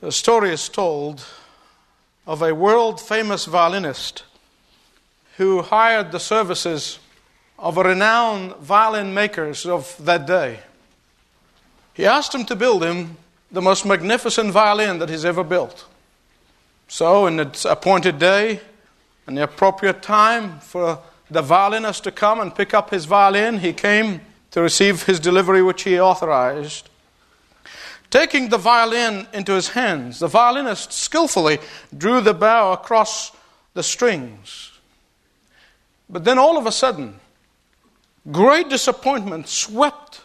A story is told of a world famous violinist who hired the services of a renowned violin makers of that day. He asked him to build him the most magnificent violin that he's ever built. So, in its appointed day and the appropriate time for the violinist to come and pick up his violin, he came to receive his delivery, which he authorized. Taking the violin into his hands, the violinist skillfully drew the bow across the strings. But then all of a sudden, great disappointment swept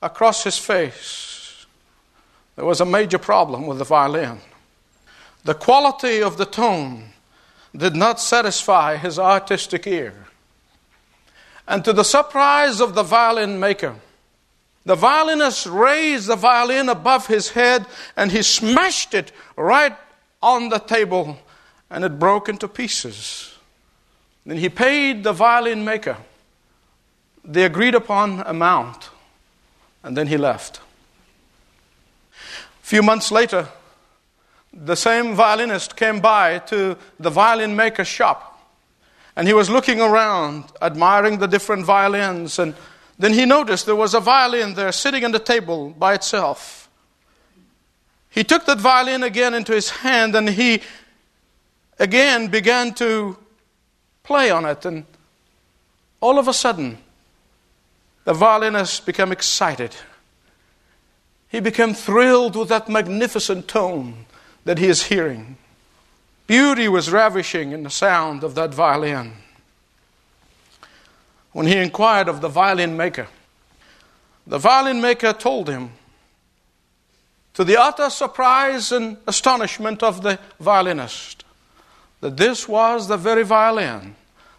across his face. There was a major problem with the violin. The quality of the tone did not satisfy his artistic ear. And to the surprise of the violin maker, the violinist raised the violin above his head and he smashed it right on the table and it broke into pieces. Then he paid the violin maker the agreed upon amount and then he left. A few months later, the same violinist came by to the violin maker's shop and he was looking around, admiring the different violins and then he noticed there was a violin there sitting on the table by itself. He took that violin again into his hand and he again began to play on it. And all of a sudden, the violinist became excited. He became thrilled with that magnificent tone that he is hearing. Beauty was ravishing in the sound of that violin when he inquired of the violin maker. The violin maker told him, to the utter surprise and astonishment of the violinist, that this was the very violin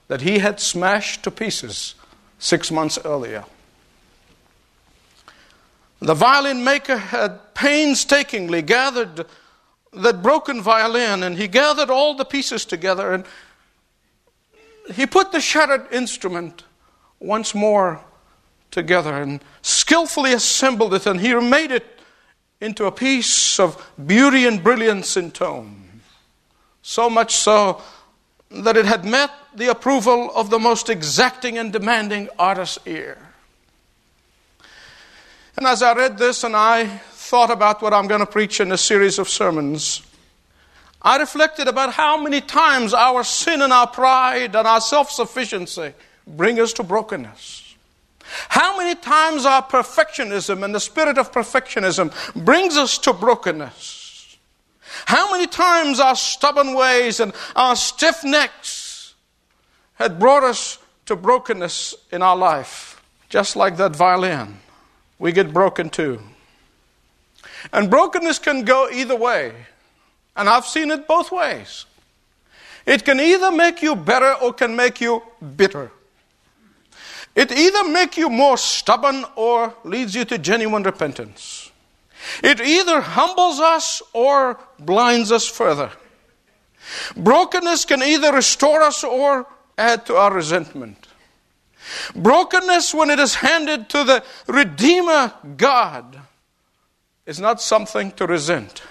that he had smashed to pieces six months earlier. The violin maker had painstakingly gathered that broken violin and he gathered all the pieces together and he put the shattered instrument once more together and skillfully assembled it, and he made it into a piece of beauty and brilliance in tone. So much so that it had met the approval of the most exacting and demanding artist's ear. And as I read this and I thought about what I'm going to preach in a series of sermons, I reflected about how many times our sin and our pride and our self sufficiency bring us to brokenness. How many times our perfectionism and the spirit of perfectionism brings us to brokenness? How many times our stubborn ways and our stiff necks had brought us to brokenness in our life? Just like that violin, we get broken too. And brokenness can go either way. And I've seen it both ways. It can either make you better or can make you bitter. It either makes you more stubborn or leads you to genuine repentance. It either humbles us or blinds us further. Brokenness can either restore us or add to our resentment. Brokenness, when it is handed to the Redeemer God, is not something to resent.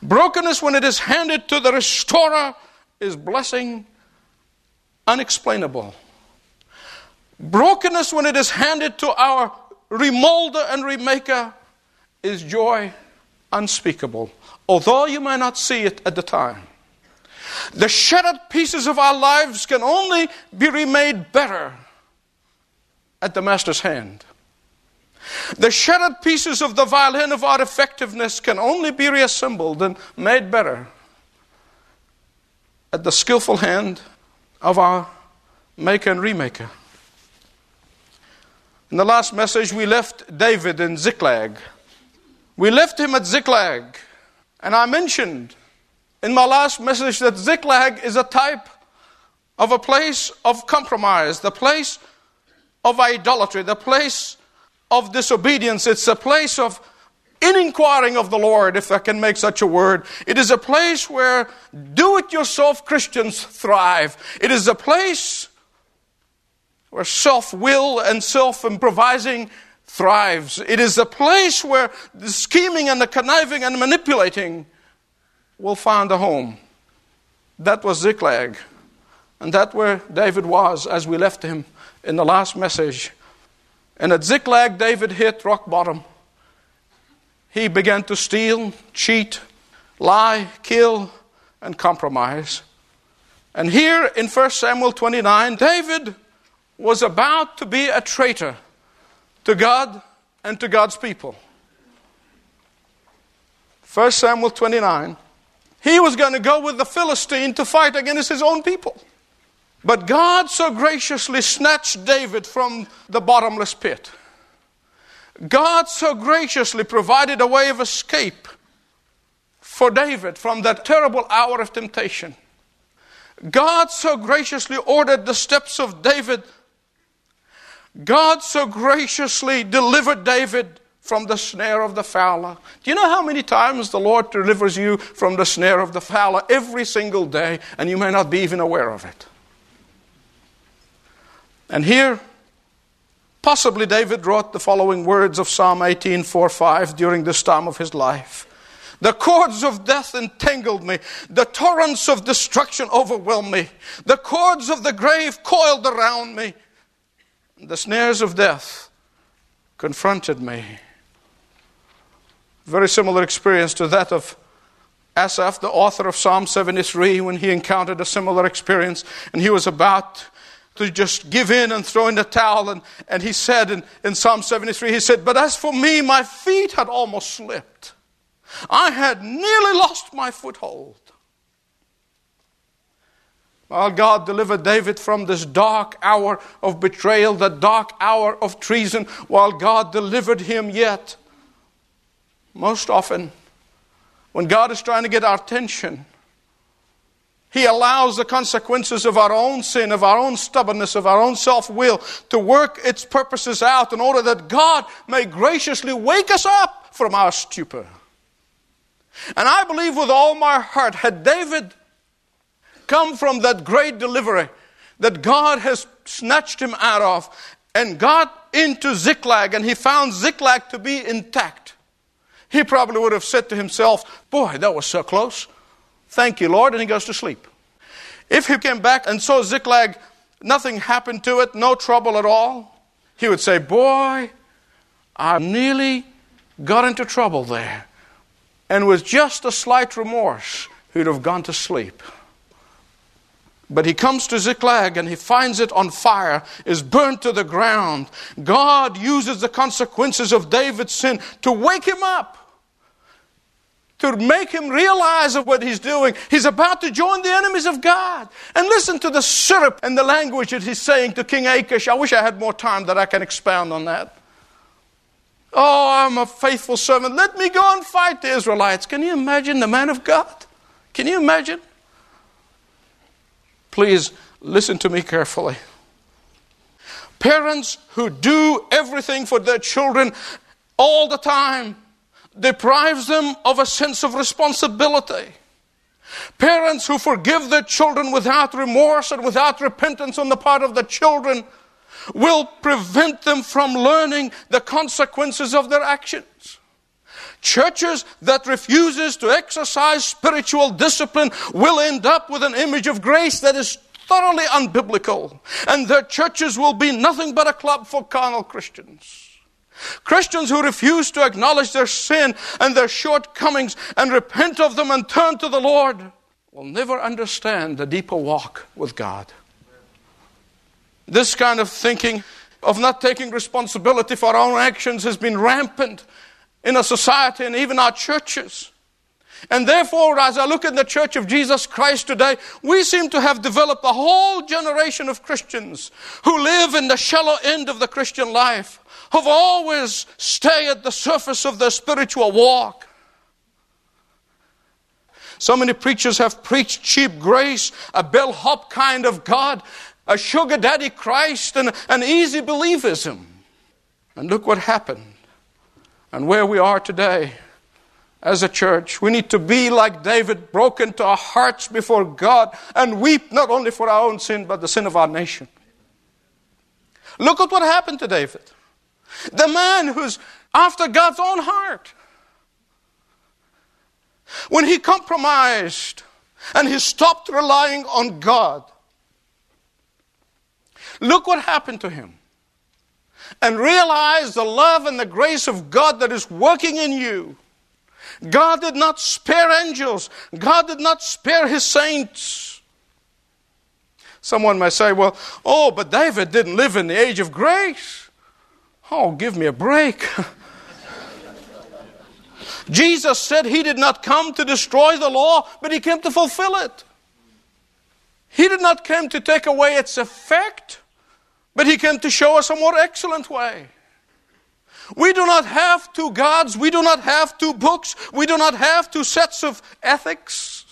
Brokenness, when it is handed to the Restorer, is blessing unexplainable. Brokenness, when it is handed to our remolder and remaker, is joy unspeakable, although you may not see it at the time. The shattered pieces of our lives can only be remade better at the Master's hand. The shattered pieces of the violin of our effectiveness can only be reassembled and made better at the skillful hand of our Maker and Remaker. In the last message, we left David in Ziklag. We left him at Ziklag. And I mentioned in my last message that Ziklag is a type of a place of compromise, the place of idolatry, the place of disobedience. It's a place of in inquiring of the Lord, if I can make such a word. It is a place where do it yourself Christians thrive. It is a place where self will and self improvising thrives. It is a place where the scheming and the conniving and manipulating will find a home. That was Ziklag. And that's where David was as we left him in the last message. And at Ziklag, David hit rock bottom. He began to steal, cheat, lie, kill, and compromise. And here in 1 Samuel 29, David was about to be a traitor to God and to God's people. 1 Samuel 29. He was going to go with the Philistine to fight against his own people. But God so graciously snatched David from the bottomless pit. God so graciously provided a way of escape for David from that terrible hour of temptation. God so graciously ordered the steps of David. God so graciously delivered David from the snare of the fowler. Do you know how many times the Lord delivers you from the snare of the fowler? Every single day, and you may not be even aware of it. And here, possibly David wrote the following words of Psalm 18 4 5 during this time of his life. The cords of death entangled me. The torrents of destruction overwhelmed me. The cords of the grave coiled around me. The snares of death confronted me. Very similar experience to that of Asaph, the author of Psalm 73, when he encountered a similar experience and he was about to just give in and throw in the towel. And, and he said in, in Psalm 73, he said, But as for me, my feet had almost slipped. I had nearly lost my foothold. While God delivered David from this dark hour of betrayal, the dark hour of treason, while God delivered him yet, most often, when God is trying to get our attention, he allows the consequences of our own sin, of our own stubbornness, of our own self will to work its purposes out in order that God may graciously wake us up from our stupor. And I believe with all my heart, had David come from that great delivery that God has snatched him out of and got into Ziklag and he found Ziklag to be intact, he probably would have said to himself, Boy, that was so close. Thank you, Lord. And he goes to sleep. If he came back and saw Ziklag, nothing happened to it, no trouble at all, he would say, Boy, I nearly got into trouble there. And with just a slight remorse, he'd have gone to sleep. But he comes to Ziklag and he finds it on fire, is burnt to the ground. God uses the consequences of David's sin to wake him up to make him realize of what he's doing. He's about to join the enemies of God. And listen to the syrup and the language that he's saying to King Achish. I wish I had more time that I can expound on that. Oh, I'm a faithful servant. Let me go and fight the Israelites. Can you imagine the man of God? Can you imagine? Please listen to me carefully. Parents who do everything for their children all the time deprives them of a sense of responsibility. Parents who forgive their children without remorse and without repentance on the part of the children will prevent them from learning the consequences of their actions. Churches that refuses to exercise spiritual discipline will end up with an image of grace that is thoroughly unbiblical, and their churches will be nothing but a club for carnal Christians. Christians who refuse to acknowledge their sin and their shortcomings and repent of them and turn to the Lord will never understand the deeper walk with God. This kind of thinking of not taking responsibility for our own actions has been rampant in our society and even our churches. And therefore, as I look at the Church of Jesus Christ today, we seem to have developed a whole generation of Christians who live in the shallow end of the Christian life who have always stay at the surface of their spiritual walk. So many preachers have preached cheap grace, a bellhop kind of God, a sugar daddy Christ, and an easy believism. And look what happened and where we are today as a church. We need to be like David, broken to our hearts before God and weep not only for our own sin, but the sin of our nation. Look at what happened to David. The man who's after God's own heart. when he compromised and he stopped relying on God, look what happened to him. And realize the love and the grace of God that is working in you. God did not spare angels, God did not spare his saints. Someone may say, well, oh, but David didn't live in the age of grace. Oh, give me a break. Jesus said he did not come to destroy the law, but he came to fulfill it. He did not come to take away its effect, but he came to show us a more excellent way. We do not have two gods, we do not have two books, we do not have two sets of ethics.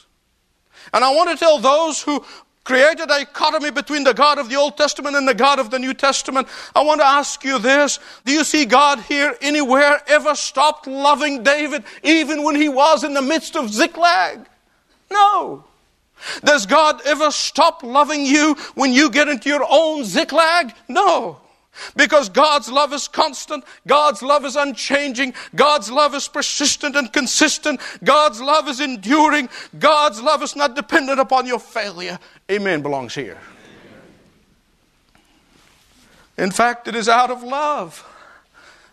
And I want to tell those who created a dichotomy between the God of the Old Testament and the God of the New Testament. I want to ask you this. Do you see God here anywhere ever stopped loving David even when he was in the midst of Ziklag? No. Does God ever stop loving you when you get into your own Ziklag? No. Because God's love is constant, God's love is unchanging, God's love is persistent and consistent, God's love is enduring, God's love is not dependent upon your failure. Amen belongs here. In fact, it is out of love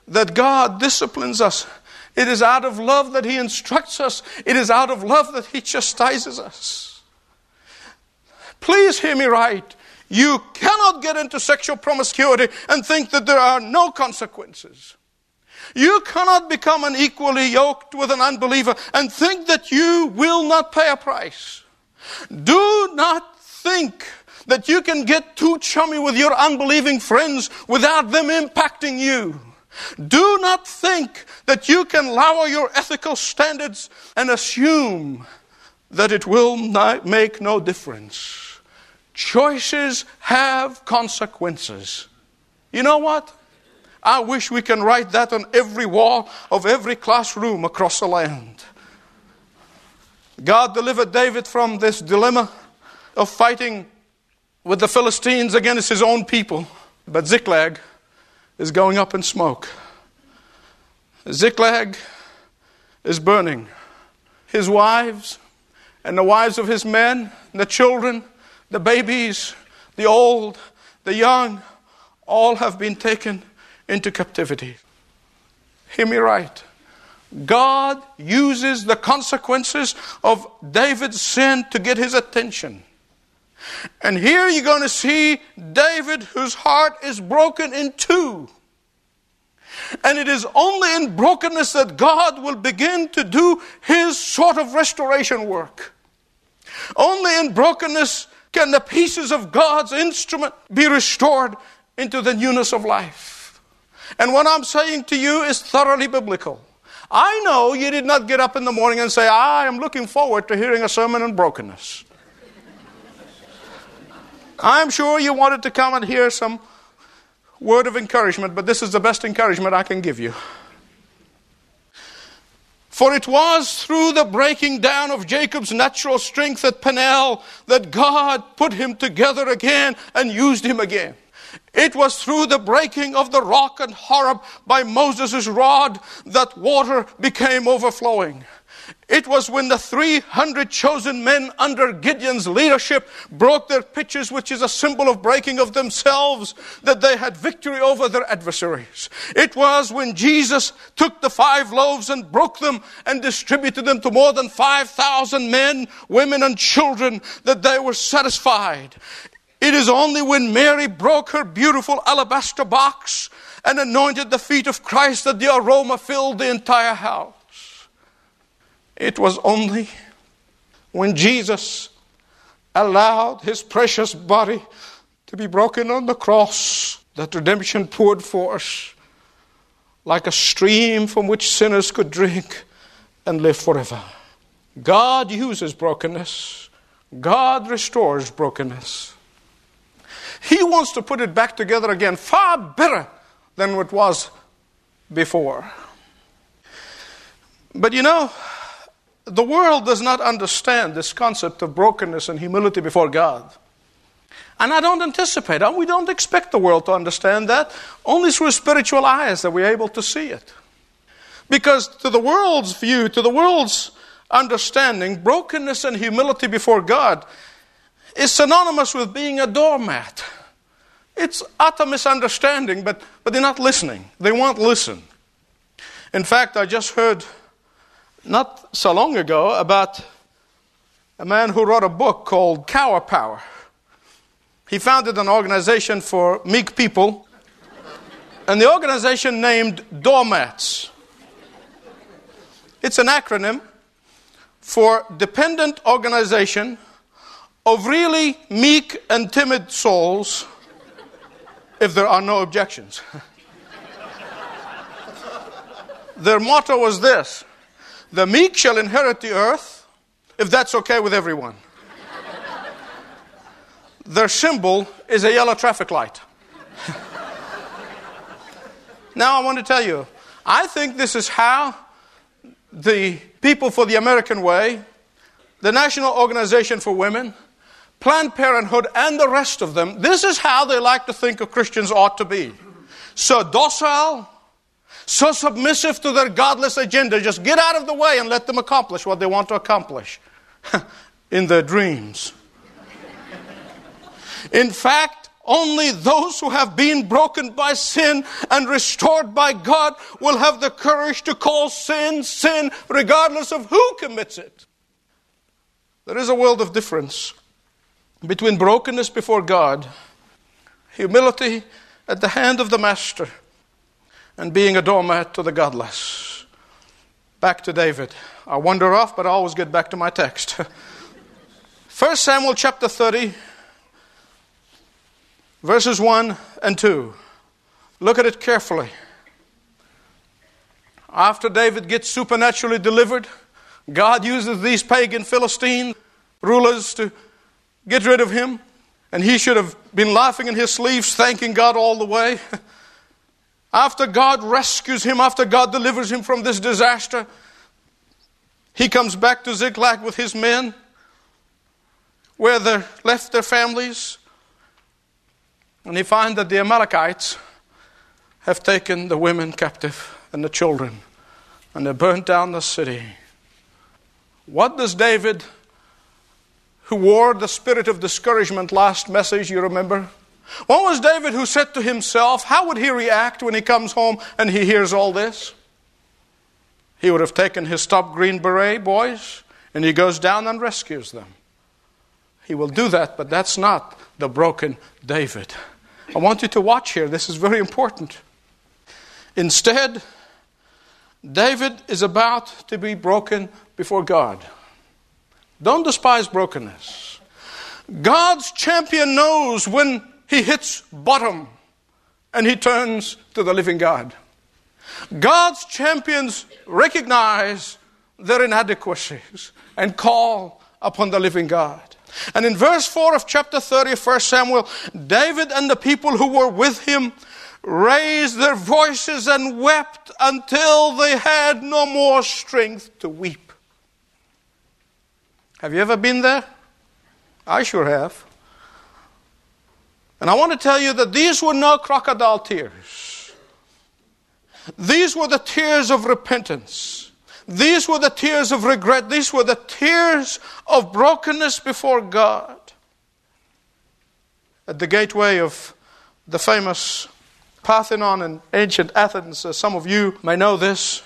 that God disciplines us. It is out of love that He instructs us. It is out of love that He chastises us. Please hear me right. You cannot get into sexual promiscuity and think that there are no consequences. You cannot become unequally yoked with an unbeliever and think that you will not pay a price. Do not think that you can get too chummy with your unbelieving friends without them impacting you. Do not think that you can lower your ethical standards and assume that it will make no difference. Choices have consequences. You know what? I wish we can write that on every wall of every classroom across the land. God delivered David from this dilemma of fighting with the Philistines against his own people. But Ziklag is going up in smoke. Ziklag is burning. His wives and the wives of his men and the children the babies, the old, the young, all have been taken into captivity. Hear me right. God uses the consequences of David's sin to get his attention. And here you're going to see David, whose heart is broken in two. And it is only in brokenness that God will begin to do his sort of restoration work. Only in brokenness can the pieces of God's instrument be restored into the newness of life? And what I'm saying to you is thoroughly biblical. I know you did not get up in the morning and say, I am looking forward to hearing a sermon on brokenness. I'm sure you wanted to come and hear some word of encouragement, but this is the best encouragement I can give you. For it was through the breaking down of Jacob's natural strength at Peniel that God put him together again and used him again. It was through the breaking of the rock at Horeb by Moses' rod that water became overflowing. It was when the 300 chosen men under Gideon's leadership broke their pitchers, which is a symbol of breaking of themselves, that they had victory over their adversaries. It was when Jesus took the five loaves and broke them and distributed them to more than 5,000 men, women, and children that they were satisfied. It is only when Mary broke her beautiful alabaster box and anointed the feet of Christ that the aroma filled the entire house. It was only when Jesus allowed his precious body to be broken on the cross that redemption poured forth like a stream from which sinners could drink and live forever. God uses brokenness, God restores brokenness. He wants to put it back together again far better than it was before. But you know, the world does not understand this concept of brokenness and humility before God. And I don't anticipate, and we don't expect the world to understand that. Only through spiritual eyes that we're able to see it. Because to the world's view, to the world's understanding, brokenness and humility before God is synonymous with being a doormat. It's utter misunderstanding, but, but they're not listening. They won't listen. In fact, I just heard not so long ago about a man who wrote a book called Cower Power. He founded an organization for meek people, and the organization named Doormats. It's an acronym for Dependent Organization of Really Meek and Timid Souls if there are no objections. Their motto was this The meek shall inherit the earth, if that's okay with everyone. Their symbol is a yellow traffic light. now, I want to tell you, I think this is how the People for the American Way, the National Organization for Women, Planned Parenthood, and the rest of them, this is how they like to think of Christians ought to be. So docile, so submissive to their godless agenda. Just get out of the way and let them accomplish what they want to accomplish in their dreams. In fact, only those who have been broken by sin and restored by God will have the courage to call sin sin, regardless of who commits it. There is a world of difference between brokenness before God, humility at the hand of the Master, and being a doormat to the godless. Back to David. I wander off, but I always get back to my text. 1 Samuel chapter 30, verses 1 and 2. Look at it carefully. After David gets supernaturally delivered, God uses these pagan Philistine rulers to get rid of him. And he should have been laughing in his sleeves, thanking God all the way. after God rescues him, after God delivers him from this disaster, he comes back to Ziklag with his men, where they left their families. And he finds that the Amalekites have taken the women captive and the children, and they burnt down the city. What does David who wore the spirit of discouragement last message, you remember? What was David who said to himself, How would he react when he comes home and he hears all this? He would have taken his top green beret boys and he goes down and rescues them. He will do that, but that's not the broken David. I want you to watch here. This is very important. Instead, David is about to be broken before God. Don't despise brokenness. God's champion knows when he hits bottom and he turns to the living God. God's champions recognize their inadequacies and call upon the living God. And in verse 4 of chapter 30 of 1 Samuel, David and the people who were with him raised their voices and wept until they had no more strength to weep. Have you ever been there? I sure have. And I want to tell you that these were no crocodile tears. These were the tears of repentance. These were the tears of regret. These were the tears of brokenness before God. At the gateway of the famous Parthenon in ancient Athens, as some of you may know this,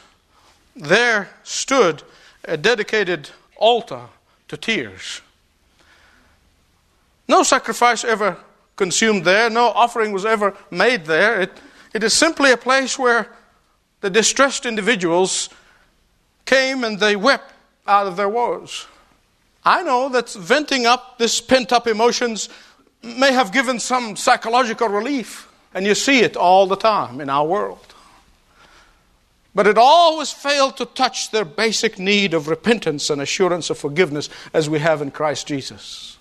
there stood a dedicated altar to tears. No sacrifice ever consumed there, no offering was ever made there. It, it is simply a place where the distressed individuals came and they wept out of their woes. I know that venting up this pent up emotions may have given some psychological relief, and you see it all the time in our world. But it always failed to touch their basic need of repentance and assurance of forgiveness as we have in Christ Jesus.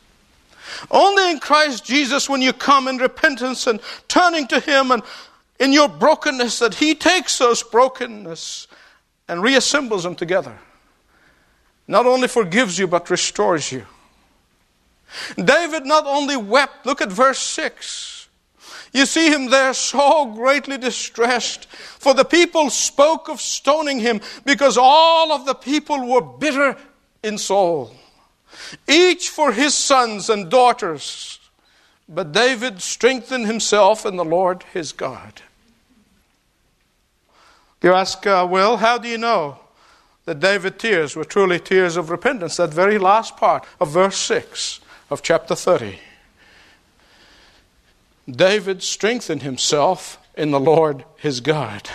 Only in Christ Jesus, when you come in repentance and turning to Him and in your brokenness, that He takes those brokenness and reassembles them together. Not only forgives you, but restores you. David not only wept, look at verse 6. You see him there so greatly distressed, for the people spoke of stoning him because all of the people were bitter in Saul, each for his sons and daughters. But David strengthened himself in the Lord his God. You ask, uh, well, how do you know that David's tears were truly tears of repentance? That very last part of verse 6 of chapter 30. David strengthened himself in the Lord his God.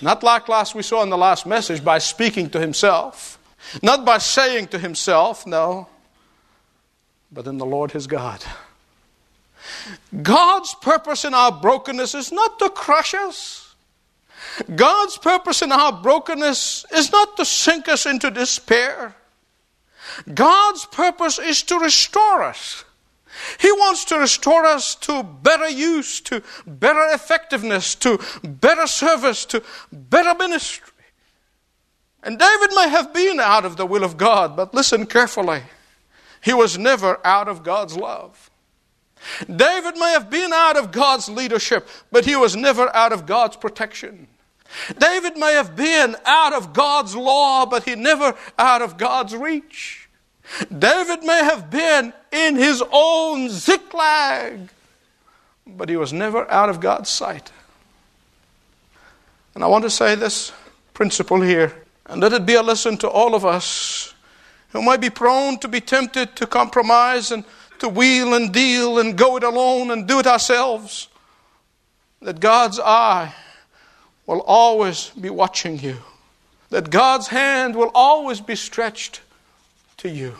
Not like last we saw in the last message by speaking to himself, not by saying to himself, no, but in the Lord his God. God's purpose in our brokenness is not to crush us. God's purpose in our brokenness is not to sink us into despair. God's purpose is to restore us. He wants to restore us to better use, to better effectiveness, to better service, to better ministry. And David may have been out of the will of God, but listen carefully. He was never out of God's love. David may have been out of God's leadership, but he was never out of God's protection. David may have been out of God's law, but he never out of God's reach. David may have been in his own Ziklag, but he was never out of God's sight. And I want to say this principle here, and let it be a lesson to all of us who might be prone to be tempted to compromise and to wheel and deal and go it alone and do it ourselves. That God's eye will always be watching you, that God's hand will always be stretched to you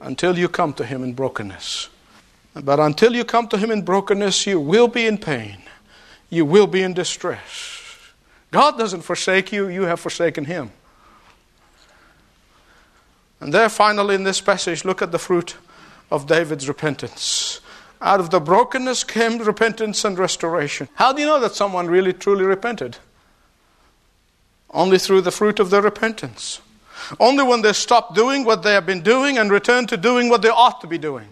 until you come to Him in brokenness. But until you come to Him in brokenness, you will be in pain. You will be in distress. God doesn't forsake you, you have forsaken Him. And there, finally, in this passage, look at the fruit of David's repentance. Out of the brokenness came repentance and restoration. How do you know that someone really truly repented? Only through the fruit of their repentance. Only when they stop doing what they have been doing and return to doing what they ought to be doing.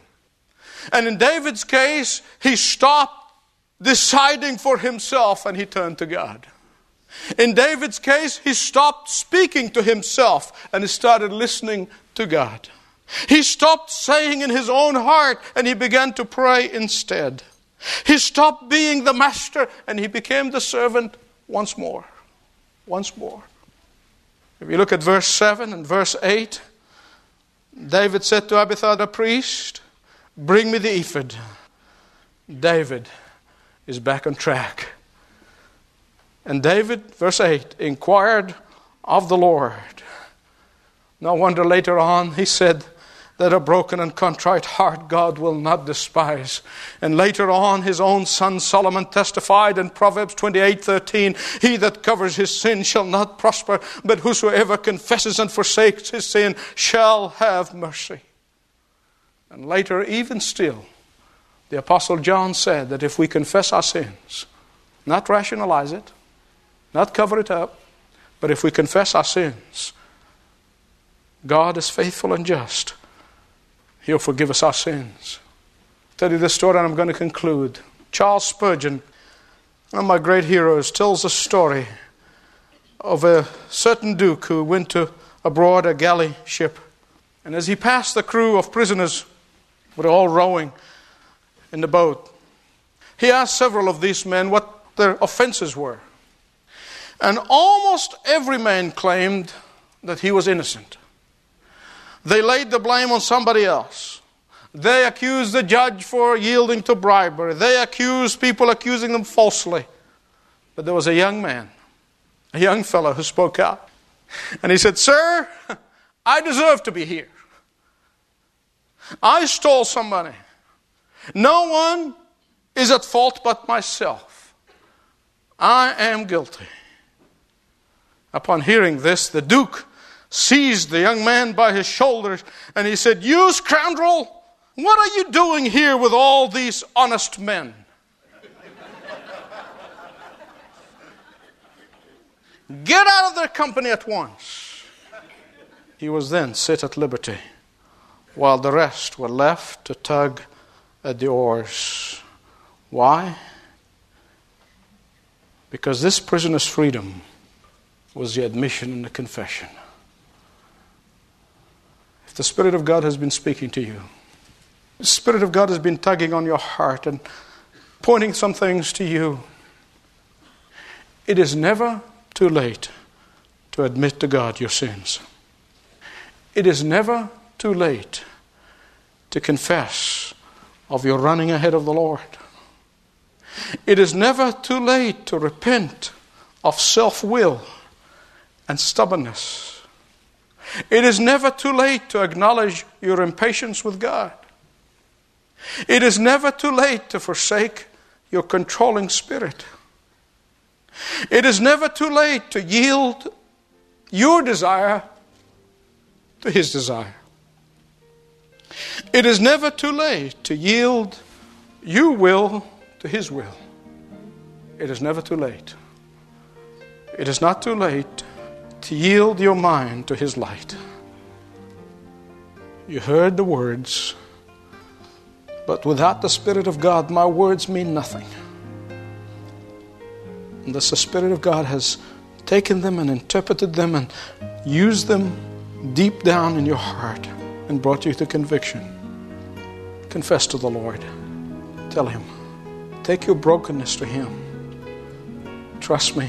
And in David's case, he stopped deciding for himself and he turned to God. In David's case, he stopped speaking to himself and he started listening to God. He stopped saying in his own heart and he began to pray instead. He stopped being the master and he became the servant once more. Once more. If you look at verse 7 and verse 8, David said to Abiathar the priest, Bring me the ephod. David is back on track. And David, verse 8, inquired of the Lord. No wonder later on he said, that a broken and contrite heart God will not despise. And later on, his own son Solomon testified in Proverbs 28:13, He that covers his sin shall not prosper, but whosoever confesses and forsakes his sin shall have mercy. And later, even still, the Apostle John said that if we confess our sins, not rationalize it, not cover it up, but if we confess our sins, God is faithful and just He'll forgive us our sins. I'll tell you this story and I'm going to conclude. Charles Spurgeon, one of my great heroes, tells a story of a certain duke who went to aboard a galley ship. And as he passed the crew of prisoners, were all rowing in the boat, he asked several of these men what their offenses were. And almost every man claimed that he was innocent. They laid the blame on somebody else. They accused the judge for yielding to bribery. They accused people accusing them falsely. But there was a young man, a young fellow who spoke out. And he said, Sir, I deserve to be here. I stole some money. No one is at fault but myself. I am guilty. Upon hearing this, the Duke seized the young man by his shoulders and he said, You scoundrel, what are you doing here with all these honest men? Get out of their company at once. He was then set at liberty, while the rest were left to tug at the oars. Why? Because this prisoner's freedom was the admission and the confession if the Spirit of God has been speaking to you, the Spirit of God has been tugging on your heart and pointing some things to you, it is never too late to admit to God your sins. It is never too late to confess of your running ahead of the Lord. It is never too late to repent of self will and stubbornness. It is never too late to acknowledge your impatience with God. It is never too late to forsake your controlling spirit. It is never too late to yield your desire to His desire. It is never too late to yield your will to His will. It is never too late. It is not too late to yield your mind to His light. You heard the words, but without the Spirit of God, my words mean nothing. Unless the Spirit of God has taken them and interpreted them and used them deep down in your heart and brought you to conviction. Confess to the Lord. Tell Him. Take your brokenness to Him. Trust me,